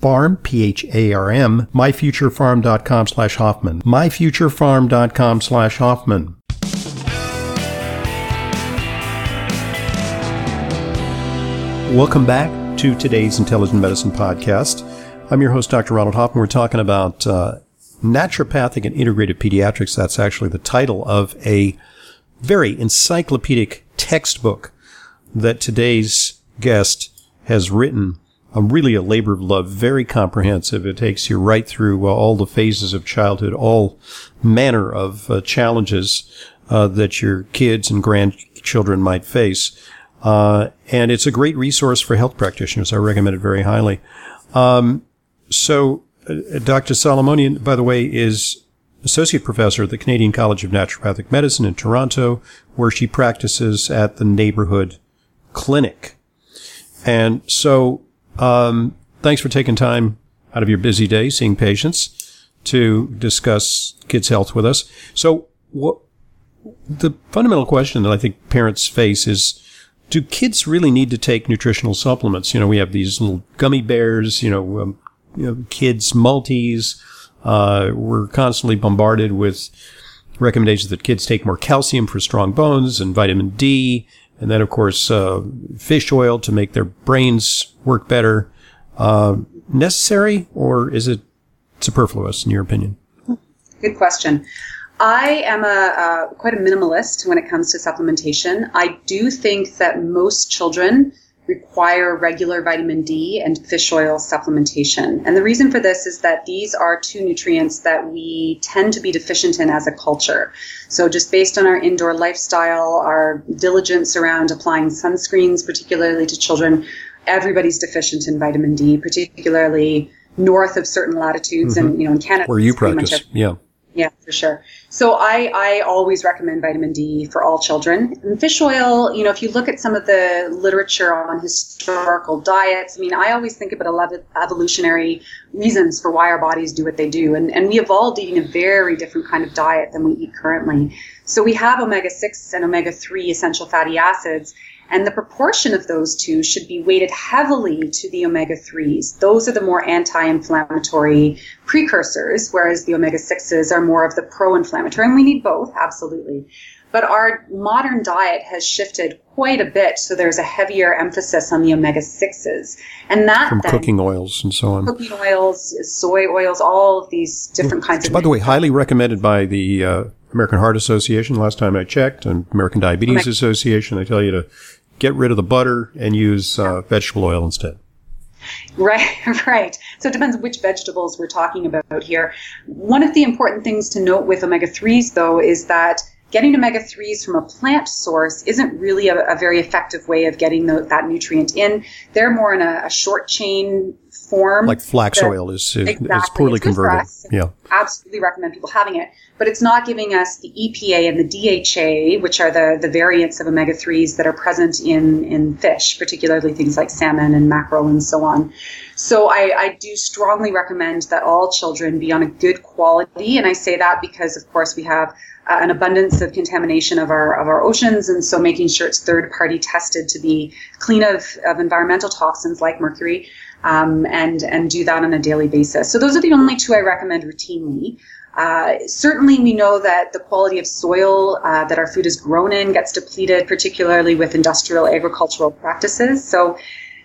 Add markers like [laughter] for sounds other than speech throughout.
pharm, P-H-A-R-M, myfuturepharm.com slash Hoffman, myfuturepharm.com slash Hoffman. Welcome back to today's Intelligent Medicine Podcast. I'm your host, Dr. Ronald Hoffman. We're talking about uh, naturopathic and integrative pediatrics. That's actually the title of a very encyclopedic textbook that today's guest has written really a labor of love, very comprehensive. It takes you right through uh, all the phases of childhood, all manner of uh, challenges uh, that your kids and grandchildren might face. Uh, and it's a great resource for health practitioners. I recommend it very highly. Um, so, uh, Dr. Solomonian, by the way, is associate professor at the Canadian College of Naturopathic Medicine in Toronto, where she practices at the neighborhood clinic. And so um, thanks for taking time out of your busy day seeing patients to discuss kids' health with us. So, what the fundamental question that I think parents face is do kids really need to take nutritional supplements? You know, we have these little gummy bears, you know, um, you know kids' multis. Uh, we're constantly bombarded with recommendations that kids take more calcium for strong bones and vitamin D and then of course uh, fish oil to make their brains work better. Uh, necessary or is it superfluous in your opinion? Good question. I am a, quite a minimalist when it comes to supplementation. I do think that most children require regular vitamin D and fish oil supplementation. And the reason for this is that these are two nutrients that we tend to be deficient in as a culture. So just based on our indoor lifestyle, our diligence around applying sunscreens, particularly to children, everybody's deficient in vitamin D, particularly north of certain latitudes mm-hmm. and you know in Canada where you practice. Yeah. Yeah, for sure. So I, I always recommend vitamin D for all children. And fish oil, you know, if you look at some of the literature on historical diets, I mean, I always think about a lot of evolutionary reasons for why our bodies do what they do. And, and we evolved eating a very different kind of diet than we eat currently. So we have omega 6 and omega 3 essential fatty acids. And the proportion of those two should be weighted heavily to the omega 3s. Those are the more anti inflammatory precursors, whereas the omega 6s are more of the pro inflammatory. And we need both, absolutely. But our modern diet has shifted quite a bit, so there's a heavier emphasis on the omega 6s. And that. From then, cooking oils and so on. Cooking oils, soy oils, all of these different kinds of. By the way, highly recommended by the uh, American Heart Association last time I checked, and American Diabetes Association. They tell you to get rid of the butter and use uh, vegetable oil instead. Right, [laughs] right. So it depends which vegetables we're talking about here. One of the important things to note with omega 3s, though, is that getting omega 3s from a plant source isn't really a, a very effective way of getting the, that nutrient in. They're more in a, a short chain form. Like flax oil is, is, exactly. is poorly converted. Yeah. Absolutely recommend people having it. But it's not giving us the EPA and the DHA, which are the, the variants of omega 3s that are present in, in fish, particularly things like salmon and mackerel and so on. So I, I do strongly recommend that all children be on a good quality. And I say that because, of course, we have uh, an abundance of contamination of our of our oceans, and so making sure it's third party tested to be clean of, of environmental toxins like mercury um, and and do that on a daily basis. So those are the only two I recommend routinely. Uh, certainly, we know that the quality of soil uh, that our food is grown in gets depleted, particularly with industrial agricultural practices. So,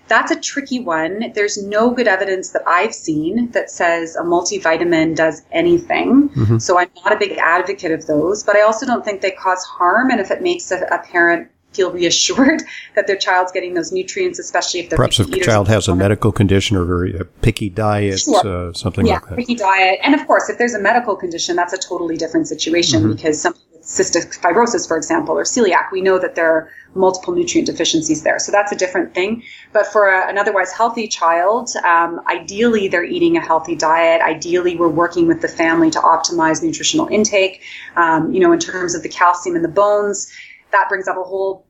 that's a tricky one. There's no good evidence that I've seen that says a multivitamin does anything. Mm-hmm. So I'm not a big advocate of those, but I also don't think they cause harm. And if it makes a, a parent feel reassured [laughs] that their child's getting those nutrients, especially if they're perhaps if the child has a medical condition or a picky diet, sure. uh, something yeah, like that. picky diet, and of course, if there's a medical condition, that's a totally different situation mm-hmm. because some cystic fibrosis, for example, or celiac, we know that there are multiple nutrient deficiencies there. So that's a different thing. But for a, an otherwise healthy child, um, ideally they're eating a healthy diet. Ideally, we're working with the family to optimize nutritional intake. Um, you know, in terms of the calcium in the bones, that brings up a whole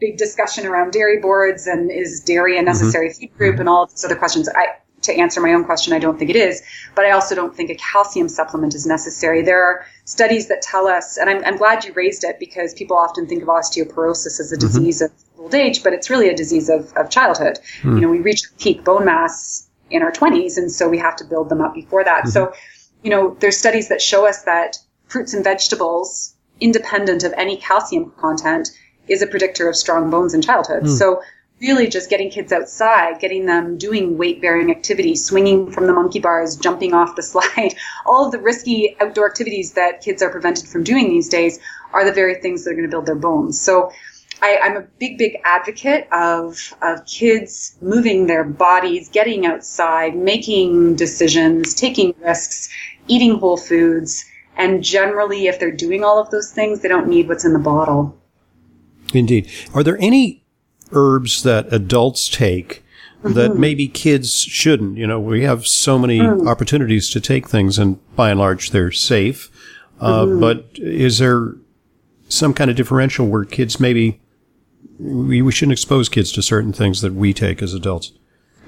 big discussion around dairy boards and is dairy a necessary mm-hmm. feed group and all these other questions. I, to answer my own question, I don't think it is, but I also don't think a calcium supplement is necessary. There are studies that tell us, and I'm, I'm glad you raised it because people often think of osteoporosis as a mm-hmm. disease of old age, but it's really a disease of, of childhood. Mm. You know, we reach peak bone mass in our 20s, and so we have to build them up before that. Mm-hmm. So, you know, there's studies that show us that fruits and vegetables, independent of any calcium content, is a predictor of strong bones in childhood. Mm. So really just getting kids outside, getting them doing weight bearing activities, swinging from the monkey bars, jumping off the [laughs] slide, all of the risky outdoor activities that kids are prevented from doing these days are the very things that are going to build their bones. So I, am a big, big advocate of, of kids moving their bodies, getting outside, making decisions, taking risks, eating whole foods. And generally, if they're doing all of those things, they don't need what's in the bottle. Indeed. Are there any herbs that adults take mm-hmm. that maybe kids shouldn't. You know, we have so many mm. opportunities to take things, and by and large, they're safe. Uh, mm-hmm. But is there some kind of differential where kids maybe we, we shouldn't expose kids to certain things that we take as adults?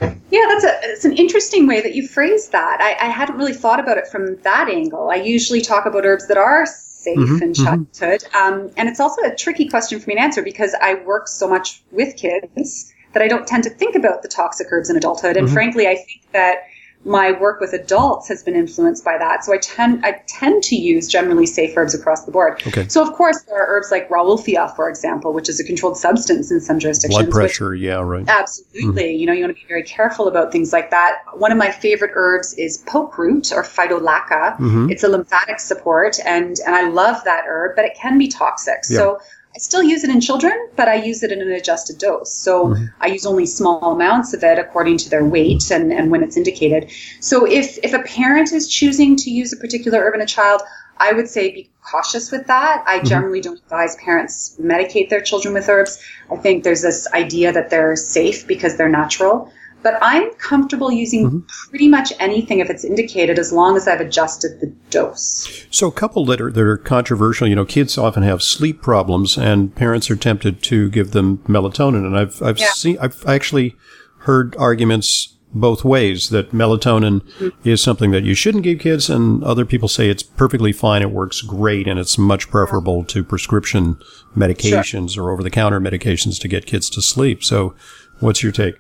Yeah, that's a it's an interesting way that you phrase that. I, I hadn't really thought about it from that angle. I usually talk about herbs that are safe mm-hmm, in mm-hmm. childhood. Mm-hmm. Um, and it's also a tricky question for me to answer because I work so much with kids that I don't tend to think about the toxic herbs in adulthood. And mm-hmm. frankly, I think that my work with adults has been influenced by that. So I tend I tend to use generally safe herbs across the board. Okay. So of course there are herbs like Rauwolfia, for example, which is a controlled substance in some jurisdictions. Blood pressure, yeah, right. Absolutely. Mm-hmm. You know, you want to be very careful about things like that. One of my favorite herbs is poke root or Phytolacca. Mm-hmm. It's a lymphatic support and and I love that herb, but it can be toxic. Yeah. So I still use it in children, but I use it in an adjusted dose. So mm-hmm. I use only small amounts of it according to their weight and, and when it's indicated. So if, if a parent is choosing to use a particular herb in a child, I would say be cautious with that. I mm-hmm. generally don't advise parents medicate their children with herbs. I think there's this idea that they're safe because they're natural. But I'm comfortable using mm-hmm. pretty much anything if it's indicated as long as I've adjusted the dose. So a couple that are that are controversial, you know, kids often have sleep problems and parents are tempted to give them melatonin and I've I've yeah. seen I've actually heard arguments both ways that melatonin mm-hmm. is something that you shouldn't give kids and other people say it's perfectly fine it works great and it's much preferable to prescription medications sure. or over the counter medications to get kids to sleep so what's your take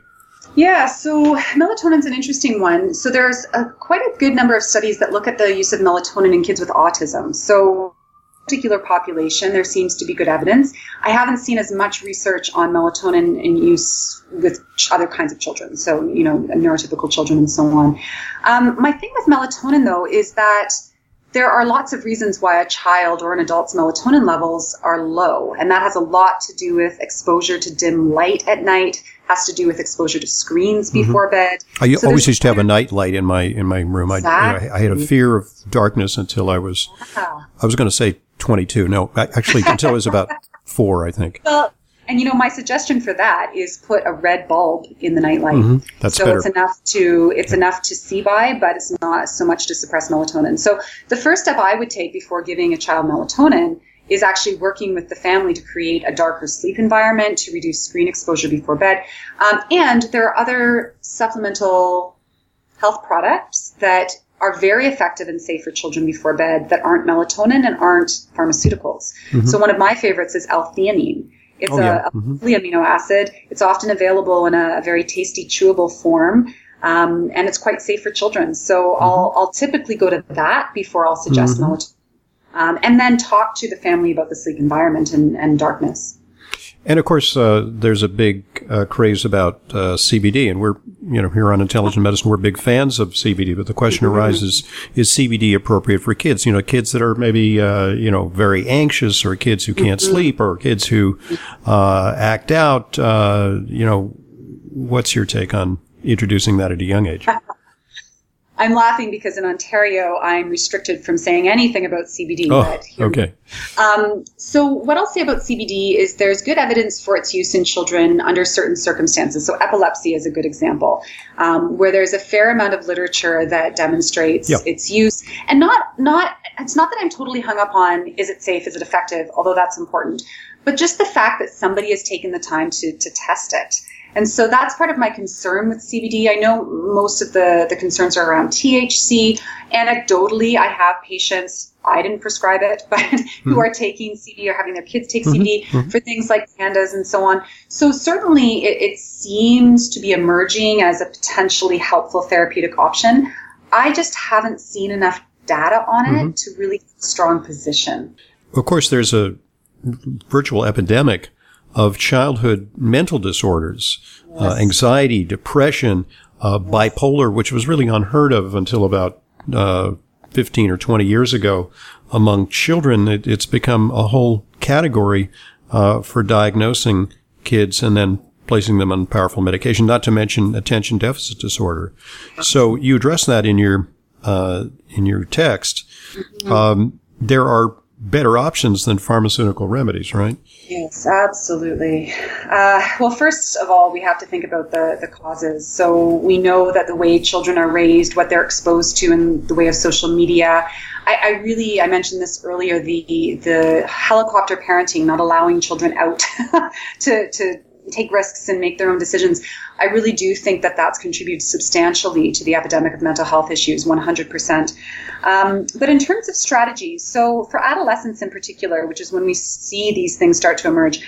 yeah, so melatonin is an interesting one. So there's a, quite a good number of studies that look at the use of melatonin in kids with autism. So particular population, there seems to be good evidence. I haven't seen as much research on melatonin in use with other kinds of children, so you know, neurotypical children and so on. Um, my thing with melatonin, though, is that there are lots of reasons why a child or an adult's melatonin levels are low, and that has a lot to do with exposure to dim light at night, has to do with exposure to screens mm-hmm. before mm-hmm. bed. I so always used to have a night light in my in my room. Exactly. I, I, had a fear of darkness until I was wow. I was going to say 22. No, actually until I was about [laughs] four, I think. Well, and you know, my suggestion for that is put a red bulb in the nightlight. Mm-hmm. That's so better. it's enough to it's enough to see by, but it's not so much to suppress melatonin. So the first step I would take before giving a child melatonin is actually working with the family to create a darker sleep environment to reduce screen exposure before bed. Um, and there are other supplemental health products that are very effective and safe for children before bed that aren't melatonin and aren't pharmaceuticals. Mm-hmm. So one of my favorites is L-theanine. It's oh, yeah. a, mm-hmm. amino acid. It's often available in a, a very tasty chewable form. Um, and it's quite safe for children. So mm-hmm. I'll, I'll typically go to that before I'll suggest mm-hmm. melatonin um, and then talk to the family about the sleep environment and, and darkness. And of course, uh, there's a big uh, craze about uh, CBD, and we're, you know, here on Intelligent Medicine, we're big fans of CBD. But the question mm-hmm. arises: Is CBD appropriate for kids? You know, kids that are maybe, uh, you know, very anxious, or kids who can't mm-hmm. sleep, or kids who uh, act out. Uh, you know, what's your take on introducing that at a young age? [laughs] I'm laughing because in Ontario, I'm restricted from saying anything about CBD. Oh, okay. Um, so, what I'll say about CBD is there's good evidence for its use in children under certain circumstances. So, epilepsy is a good example, um, where there's a fair amount of literature that demonstrates yep. its use, and not not it's not that I'm totally hung up on is it safe, is it effective, although that's important, but just the fact that somebody has taken the time to to test it. And so that's part of my concern with CBD. I know most of the, the concerns are around THC. Anecdotally, I have patients, I didn't prescribe it, [laughs] but mm-hmm. who are taking CBD or having their kids take mm-hmm. CBD mm-hmm. for things like PANDAS and so on. So certainly it, it seems to be emerging as a potentially helpful therapeutic option. I just haven't seen enough data on it mm-hmm. to really have a strong position. Of course, there's a virtual epidemic of childhood mental disorders, uh, yes. uh, anxiety, depression, uh, bipolar, which was really unheard of until about uh, 15 or 20 years ago among children. It, it's become a whole category uh, for diagnosing kids and then placing them on powerful medication, not to mention attention deficit disorder. So you address that in your uh, in your text. Mm-hmm. Um, there are better options than pharmaceutical remedies, right? Yes, absolutely. Uh, well, first of all, we have to think about the, the causes. So we know that the way children are raised, what they're exposed to in the way of social media. I, I really, I mentioned this earlier, the the helicopter parenting, not allowing children out [laughs] to, to take risks and make their own decisions. I really do think that that's contributed substantially to the epidemic of mental health issues, 100%. Um, but in terms of strategies, so for adolescents in particular, which is when we see these things start to emerge,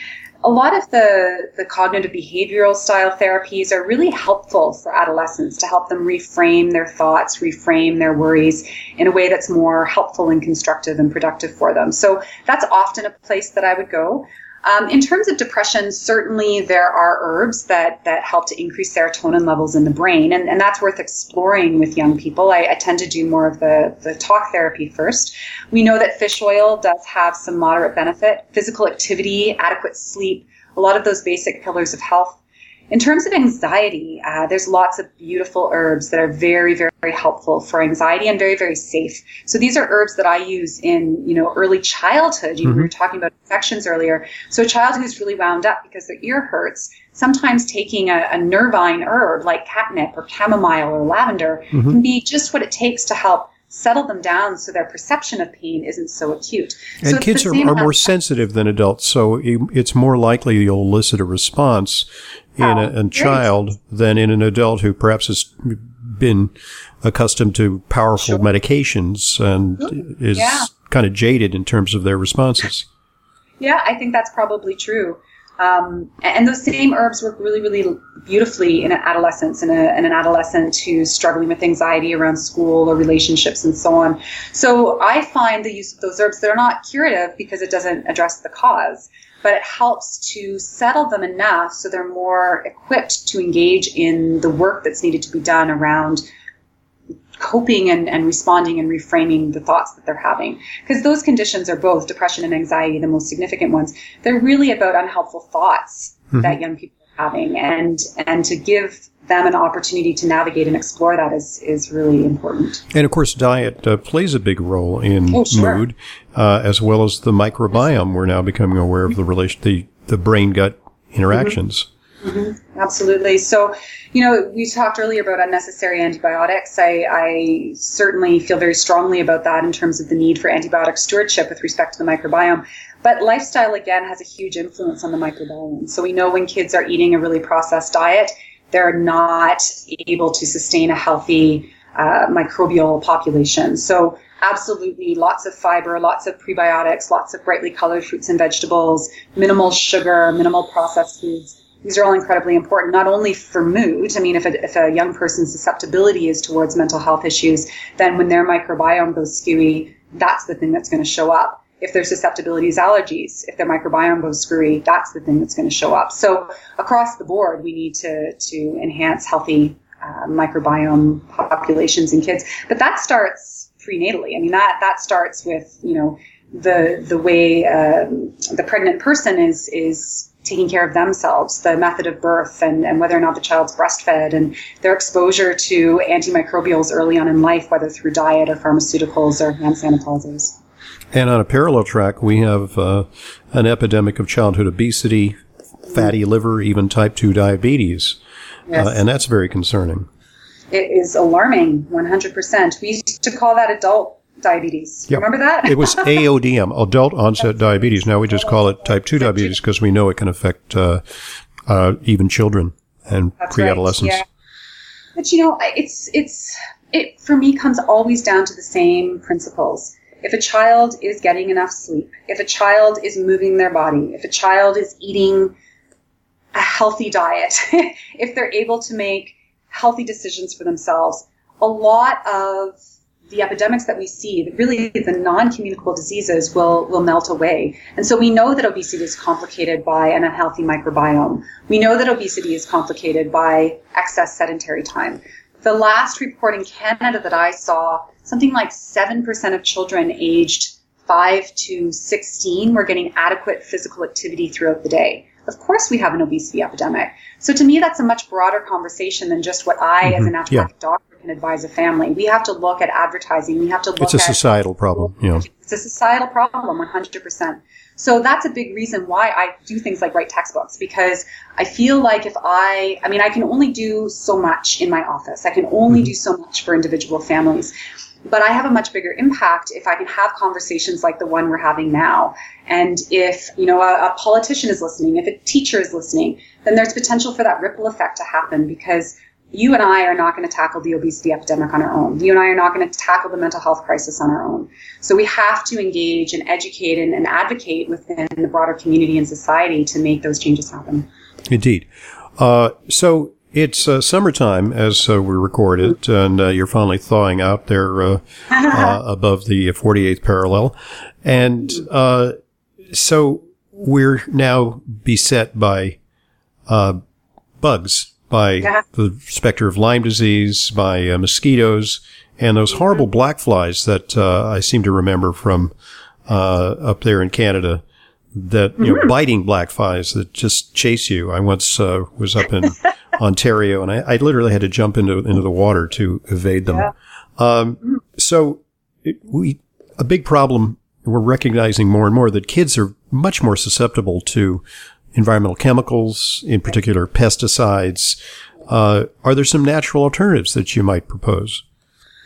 a lot of the, the cognitive behavioral style therapies are really helpful for adolescents to help them reframe their thoughts, reframe their worries in a way that's more helpful and constructive and productive for them. So that's often a place that I would go. Um, in terms of depression, certainly there are herbs that, that help to increase serotonin levels in the brain, and, and that's worth exploring with young people. I, I tend to do more of the, the talk therapy first. We know that fish oil does have some moderate benefit, physical activity, adequate sleep, a lot of those basic pillars of health in terms of anxiety, uh, there's lots of beautiful herbs that are very, very, very helpful for anxiety and very, very safe. So these are herbs that I use in, you know, early childhood. You mm-hmm. we were talking about infections earlier. So a child who's really wound up because their ear hurts, sometimes taking a, a nervine herb like catnip or chamomile or lavender mm-hmm. can be just what it takes to help settle them down so their perception of pain isn't so acute. And so kids are, are more sensitive than adults, so it's more likely you'll elicit a response in oh, a, a child than in an adult who perhaps has been accustomed to powerful sure. medications and is yeah. kind of jaded in terms of their responses. Yeah, I think that's probably true. Um, and those same herbs work really, really beautifully in an adolescence in an adolescent who's struggling with anxiety around school or relationships and so on. So I find the use of those herbs, they're not curative because it doesn't address the cause, but it helps to settle them enough so they're more equipped to engage in the work that's needed to be done around coping and, and responding and reframing the thoughts that they're having. Because those conditions are both depression and anxiety, the most significant ones. They're really about unhelpful thoughts mm-hmm. that young people having. And, and to give them an opportunity to navigate and explore that is, is really important. And of course, diet uh, plays a big role in oh, sure. mood, uh, as well as the microbiome. We're now becoming aware of the relation, the, the brain gut interactions. Mm-hmm. Mm-hmm. Absolutely. So, you know, we talked earlier about unnecessary antibiotics. I, I, certainly feel very strongly about that in terms of the need for antibiotic stewardship with respect to the microbiome. But lifestyle, again, has a huge influence on the microbiome. So we know when kids are eating a really processed diet, they're not able to sustain a healthy uh, microbial population. So absolutely lots of fiber, lots of prebiotics, lots of brightly colored fruits and vegetables, minimal sugar, minimal processed foods these are all incredibly important, not only for mood. I mean, if a, if a young person's susceptibility is towards mental health issues, then when their microbiome goes skewy, that's the thing that's going to show up. If their susceptibilities, allergies, if their microbiome goes screwy, that's the thing that's going to show up. So across the board, we need to to enhance healthy uh, microbiome populations in kids. But that starts prenatally. I mean, that that starts with you know the the way um, the pregnant person is is taking care of themselves, the method of birth, and, and whether or not the child's breastfed, and their exposure to antimicrobials early on in life, whether through diet or pharmaceuticals or hand sanitizers. And on a parallel track, we have uh, an epidemic of childhood obesity, fatty liver, even type 2 diabetes. Yes. Uh, and that's very concerning. It is alarming, 100%. We used to call that adult diabetes. Yep. Remember that? it was [laughs] AODM, adult onset diabetes. Now we just call it type 2 diabetes because we know it can affect uh, uh, even children and That's pre-adolescents. Right. Yeah. But you know, it's it's it for me comes always down to the same principles. If a child is getting enough sleep, if a child is moving their body, if a child is eating a healthy diet, [laughs] if they're able to make healthy decisions for themselves, a lot of the epidemics that we see, really the non-communicable diseases will, will melt away. And so we know that obesity is complicated by an unhealthy microbiome. We know that obesity is complicated by excess sedentary time. The last report in Canada that I saw, something like 7% of children aged 5 to 16 were getting adequate physical activity throughout the day. Of course, we have an obesity epidemic. So to me, that's a much broader conversation than just what I, mm-hmm. as a naturopathic yeah. doctor, can advise a family. We have to look at advertising. We have to look. At- It's a societal problem. Yeah. It's a societal problem, 100%. So that's a big reason why I do things like write textbooks because I feel like if I, I mean, I can only do so much in my office. I can only mm-hmm. do so much for individual families but I have a much bigger impact if I can have conversations like the one we're having now. And if, you know, a, a, politician is listening, if a teacher is listening, then there's potential for that ripple effect to happen because you and I are not going to tackle the obesity epidemic on our own. You and I are not going to tackle the mental health crisis on our own. So we have to engage and educate and, and advocate within the broader community and society to make those changes happen. Indeed. Uh, so it's uh, summertime as uh, we record it, and uh, you're finally thawing out there uh, [laughs] uh, above the 48th parallel. And uh, so we're now beset by bugs, by yeah. the specter of Lyme disease, by mosquitoes, and those horrible black flies that I seem to remember from up there in Canada that you know mm-hmm. biting black flies that just chase you. I once uh, was up in [laughs] Ontario, and I, I, literally had to jump into into the water to evade them. Yeah. Um, so it, we a big problem. We're recognizing more and more that kids are much more susceptible to environmental chemicals, in particular pesticides. Uh, are there some natural alternatives that you might propose?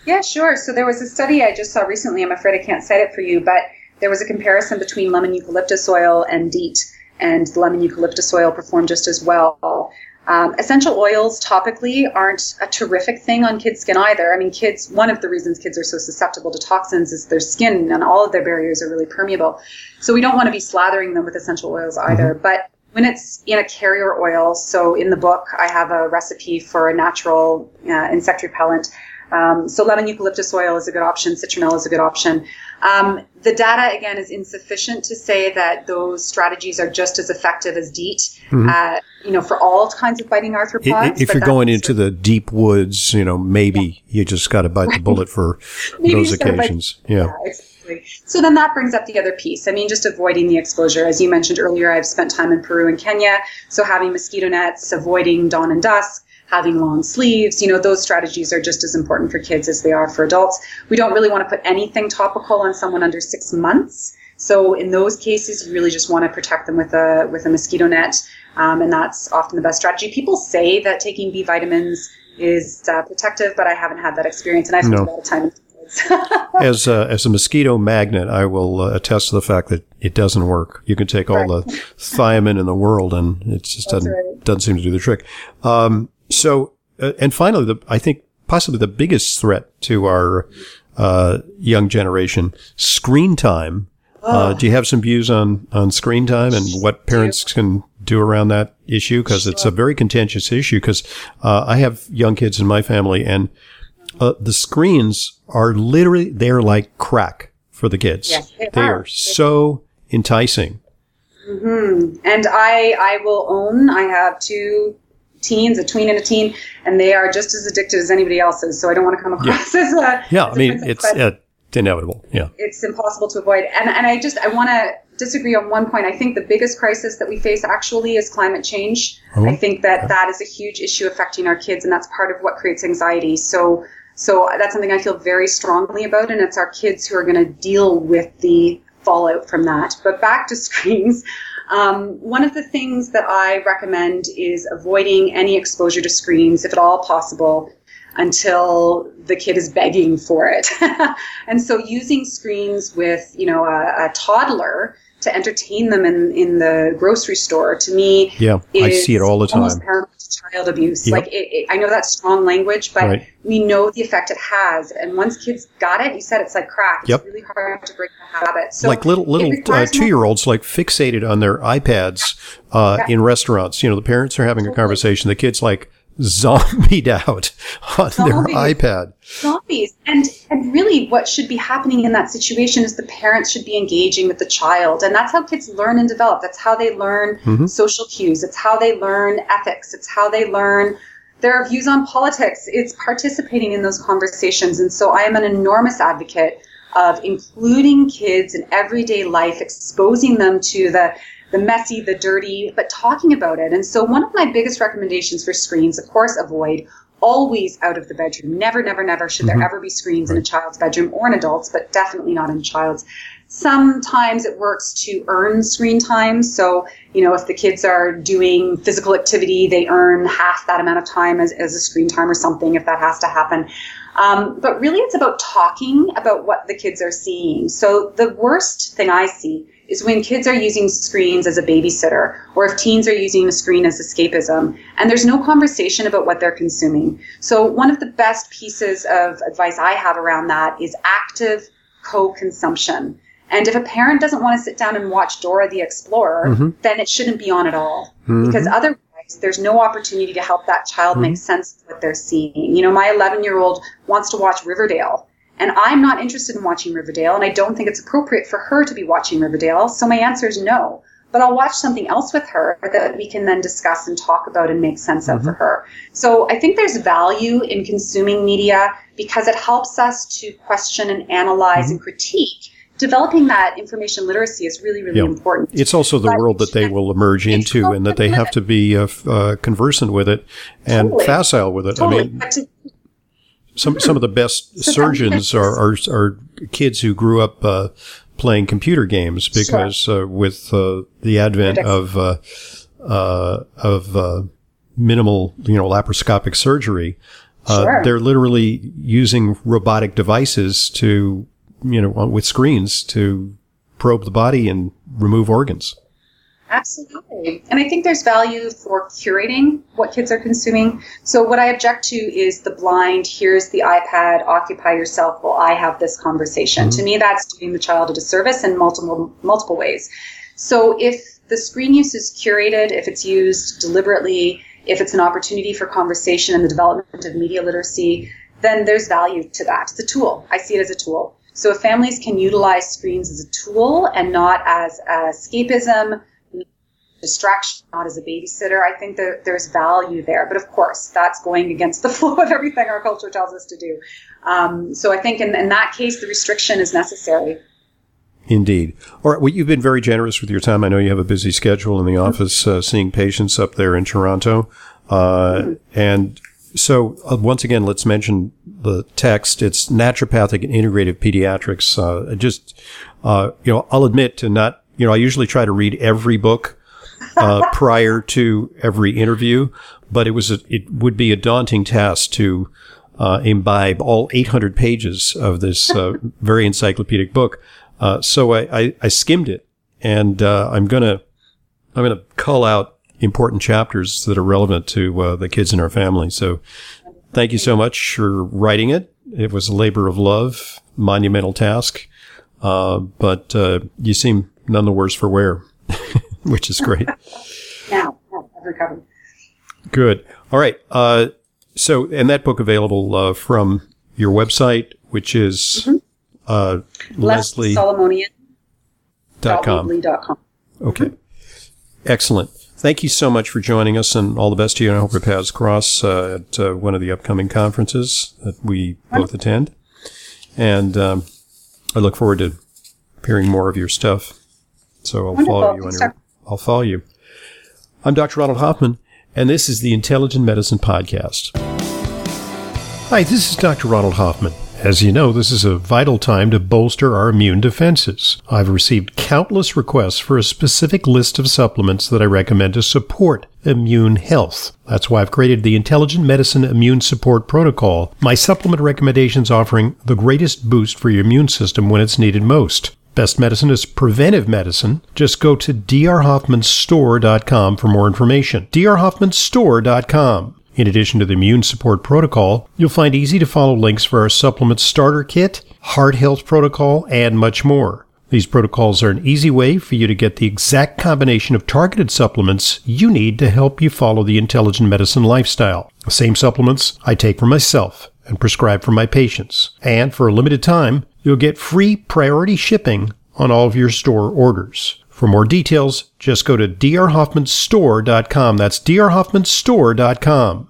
Yeah, sure. So there was a study I just saw recently. I'm afraid I can't cite it for you, but there was a comparison between lemon eucalyptus oil and DEET, and the lemon eucalyptus oil performed just as well. Um, essential oils topically aren't a terrific thing on kids' skin either. I mean, kids, one of the reasons kids are so susceptible to toxins is their skin and all of their barriers are really permeable. So we don't want to be slathering them with essential oils either. Mm-hmm. But when it's in a carrier oil, so in the book, I have a recipe for a natural uh, insect repellent um, so lemon eucalyptus oil is a good option. Citronella is a good option. Um, the data again is insufficient to say that those strategies are just as effective as DEET. Mm-hmm. Uh, you know, for all kinds of biting arthropods. If you're going into the deep woods, you know, maybe yeah. you just got to bite the bullet for [laughs] those occasions. Bite, yeah. yeah exactly. So then that brings up the other piece. I mean, just avoiding the exposure. As you mentioned earlier, I've spent time in Peru and Kenya. So having mosquito nets, avoiding dawn and dusk, having long sleeves. You know, those strategies are just as important for kids as they are for adults. We don't really want to put anything topical on someone under six months. So in those cases, you really just want to protect them with a with a mosquito net, um, and that's often the best strategy. People say that taking B vitamins is uh, protective, but I haven't had that experience, and I've spent no. a lot of time. [laughs] [laughs] as a, as a mosquito magnet, I will uh, attest to the fact that it doesn't work. You can take all right. the [laughs] thiamine in the world, and it just doesn't right. doesn't seem to do the trick. Um, so, uh, and finally, the, I think possibly the biggest threat to our uh, young generation, screen time. Uh, do you have some views on, on screen time and what parents can do around that issue? Because it's a very contentious issue. Because uh, I have young kids in my family, and uh, the screens are literally they're like crack for the kids. Yes, they they are. are so enticing. hmm And I, I will own. I have two teens, a tween and a teen, and they are just as addicted as anybody else is. So I don't want to come across [laughs] as a Yeah, I as a mean princess, it's uh, inevitable. Yeah. it's impossible to avoid. And and I just I want to disagree on one point. I think the biggest crisis that we face actually is climate change. Oh, I think that that is a huge issue affecting our kids, and that's part of what creates anxiety. So. So that's something I feel very strongly about, and it's our kids who are going to deal with the fallout from that. But back to [laughs] screens. Um, one of the things that I recommend is avoiding any exposure to screens, if at all possible, until the kid is begging for it. [laughs] and so using screens with, you know, a, a toddler to entertain them in, in the grocery store, to me, Yeah. I see it all the time. child abuse. Yep. Like, it, it, I know that's strong language, but Right. we know the effect it has. And once kids got it, you said it's like crack. It's Yep. really hard to break the habit. So like little little uh, two year olds like fixated on their iPads uh, in restaurants. You know, the parents are having a conversation. The kid's like zombied out on Zombies. their iPad. zombies. And and really what should be happening in that situation is the parents should be engaging with the child. And that's how kids learn and develop. That's how they learn Mhm. social cues. It's how they learn ethics. It's how they learn their views on politics. It's participating in those conversations. And so i am an enormous advocate of including kids in everyday life exposing them to the the messy, the dirty, but talking about it. And so, one of my biggest recommendations for screens, of course, avoid always out of the bedroom. Never, never, never should there ever be screens in a child's bedroom or an adult's, but definitely not in a child's. Sometimes it works to earn screen time. So, you know, if the kids are doing physical activity, they earn half that amount of time as, as a screen time or something if that has to happen. Um, but really, it's about talking about what the kids are seeing. So, the worst thing I see is when kids are using screens as a babysitter or if teens are using a screen as escapism and there's no conversation about what they're consuming. So, one of the best pieces of advice I have around that is active co consumption. And if a parent doesn't want to sit down and watch Dora the Explorer, Mhm. then it shouldn't be on at all Mhm. because otherwise there's no opportunity to help that child make sense of what they're seeing. You know, my 11 year old wants to watch Riverdale. And I'm not interested in watching Riverdale, and I don't think it's appropriate for her to be watching Riverdale. So my answer is no. But I'll watch something else with her that we can then discuss and talk about and make sense of for her. So I think there's value in consuming media because it helps us to question and analyze and critique. Developing that information literacy is really, really Yeah. important. It's also the But world that they will emerge into, and that they have to be uh, uh, conversant with it and Totally. facile with it. Totally. I mean, but to, some some of the best [laughs] surgeons are, are are kids who grew up uh, playing computer games because uh, with uh, the advent of uh, uh, of uh, minimal you know laparoscopic surgery, uh, Sure. they're literally using robotic devices to you know with screens to probe the body and remove organs. Absolutely. And I think there's value for curating what kids are consuming. So, what I object to is the blind, here's the iPad, occupy yourself while I have this conversation. Mm-hmm. To me, that's doing the child a disservice in multiple, multiple ways. So, if the screen use is curated, if it's used deliberately, if it's an opportunity for conversation and the development of media literacy, then there's value to that. It's a tool. I see it as a tool. So, if families can utilize screens as a tool and not as escapism, distraction, not as a babysitter. I think that there's value there. But of course, that's going against the [laughs] flow of everything our culture tells us to do. Um, so I think in, in that case, the restriction is necessary. Indeed. All right. Well, you've been very generous with your time. I know you have a busy schedule in the office, uh, seeing patients up there in Toronto. Uh, and so, uh, once again, let's mention the text. It's naturopathic and integrative pediatrics. Uh, just, uh, you know, I'll admit to not, you know, I usually try to read every book uh, prior to every interview, but it was a, it would be a daunting task to uh, imbibe all 800 pages of this uh, very encyclopedic book. Uh, so I, I, I skimmed it, and uh, I'm gonna I'm gonna cull out important chapters that are relevant to uh, the kids in our family. So thank you so much for writing it. It was a labor of love, monumental task, uh, but uh, you seem none the worse for wear, which is great. [laughs] Now, I've recovered. Good. All right. Uh, so, and that book available uh, from your website, which is uh, Leslie Solomonian. Dot com. Okay. Excellent. Thank you so much for joining us and all the best to you. And I hope our paths cross uh, at uh, one of the upcoming conferences that we both attend. And um, I look forward to hearing more of your stuff. So I'll Wonderful. follow you on your, I'll follow you. I'm Dr. Ronald Hoffman, and this is the Intelligent Medicine Podcast. Hi, this is Dr. Ronald Hoffman. As you know, this is a vital time to bolster our immune defenses. I've received countless requests for a specific list of supplements that I recommend to support immune health. That's why I've created the Intelligent Medicine Immune Support Protocol, my supplement recommendations offering the greatest boost for your immune system when it's needed most. Best medicine is preventive medicine. Just go to drhoffmanstore.com for more information. drhoffmanstore.com. In addition to the immune support protocol, you'll find easy to follow links for our supplement starter kit, heart health protocol, and much more. These protocols are an easy way for you to get the exact combination of targeted supplements you need to help you follow the intelligent medicine lifestyle. The same supplements I take for myself and prescribe for my patients. And for a limited time, you'll get free priority shipping on all of your store orders. For more details, just go to drhoffmanstore.com. That's drhoffmanstore.com.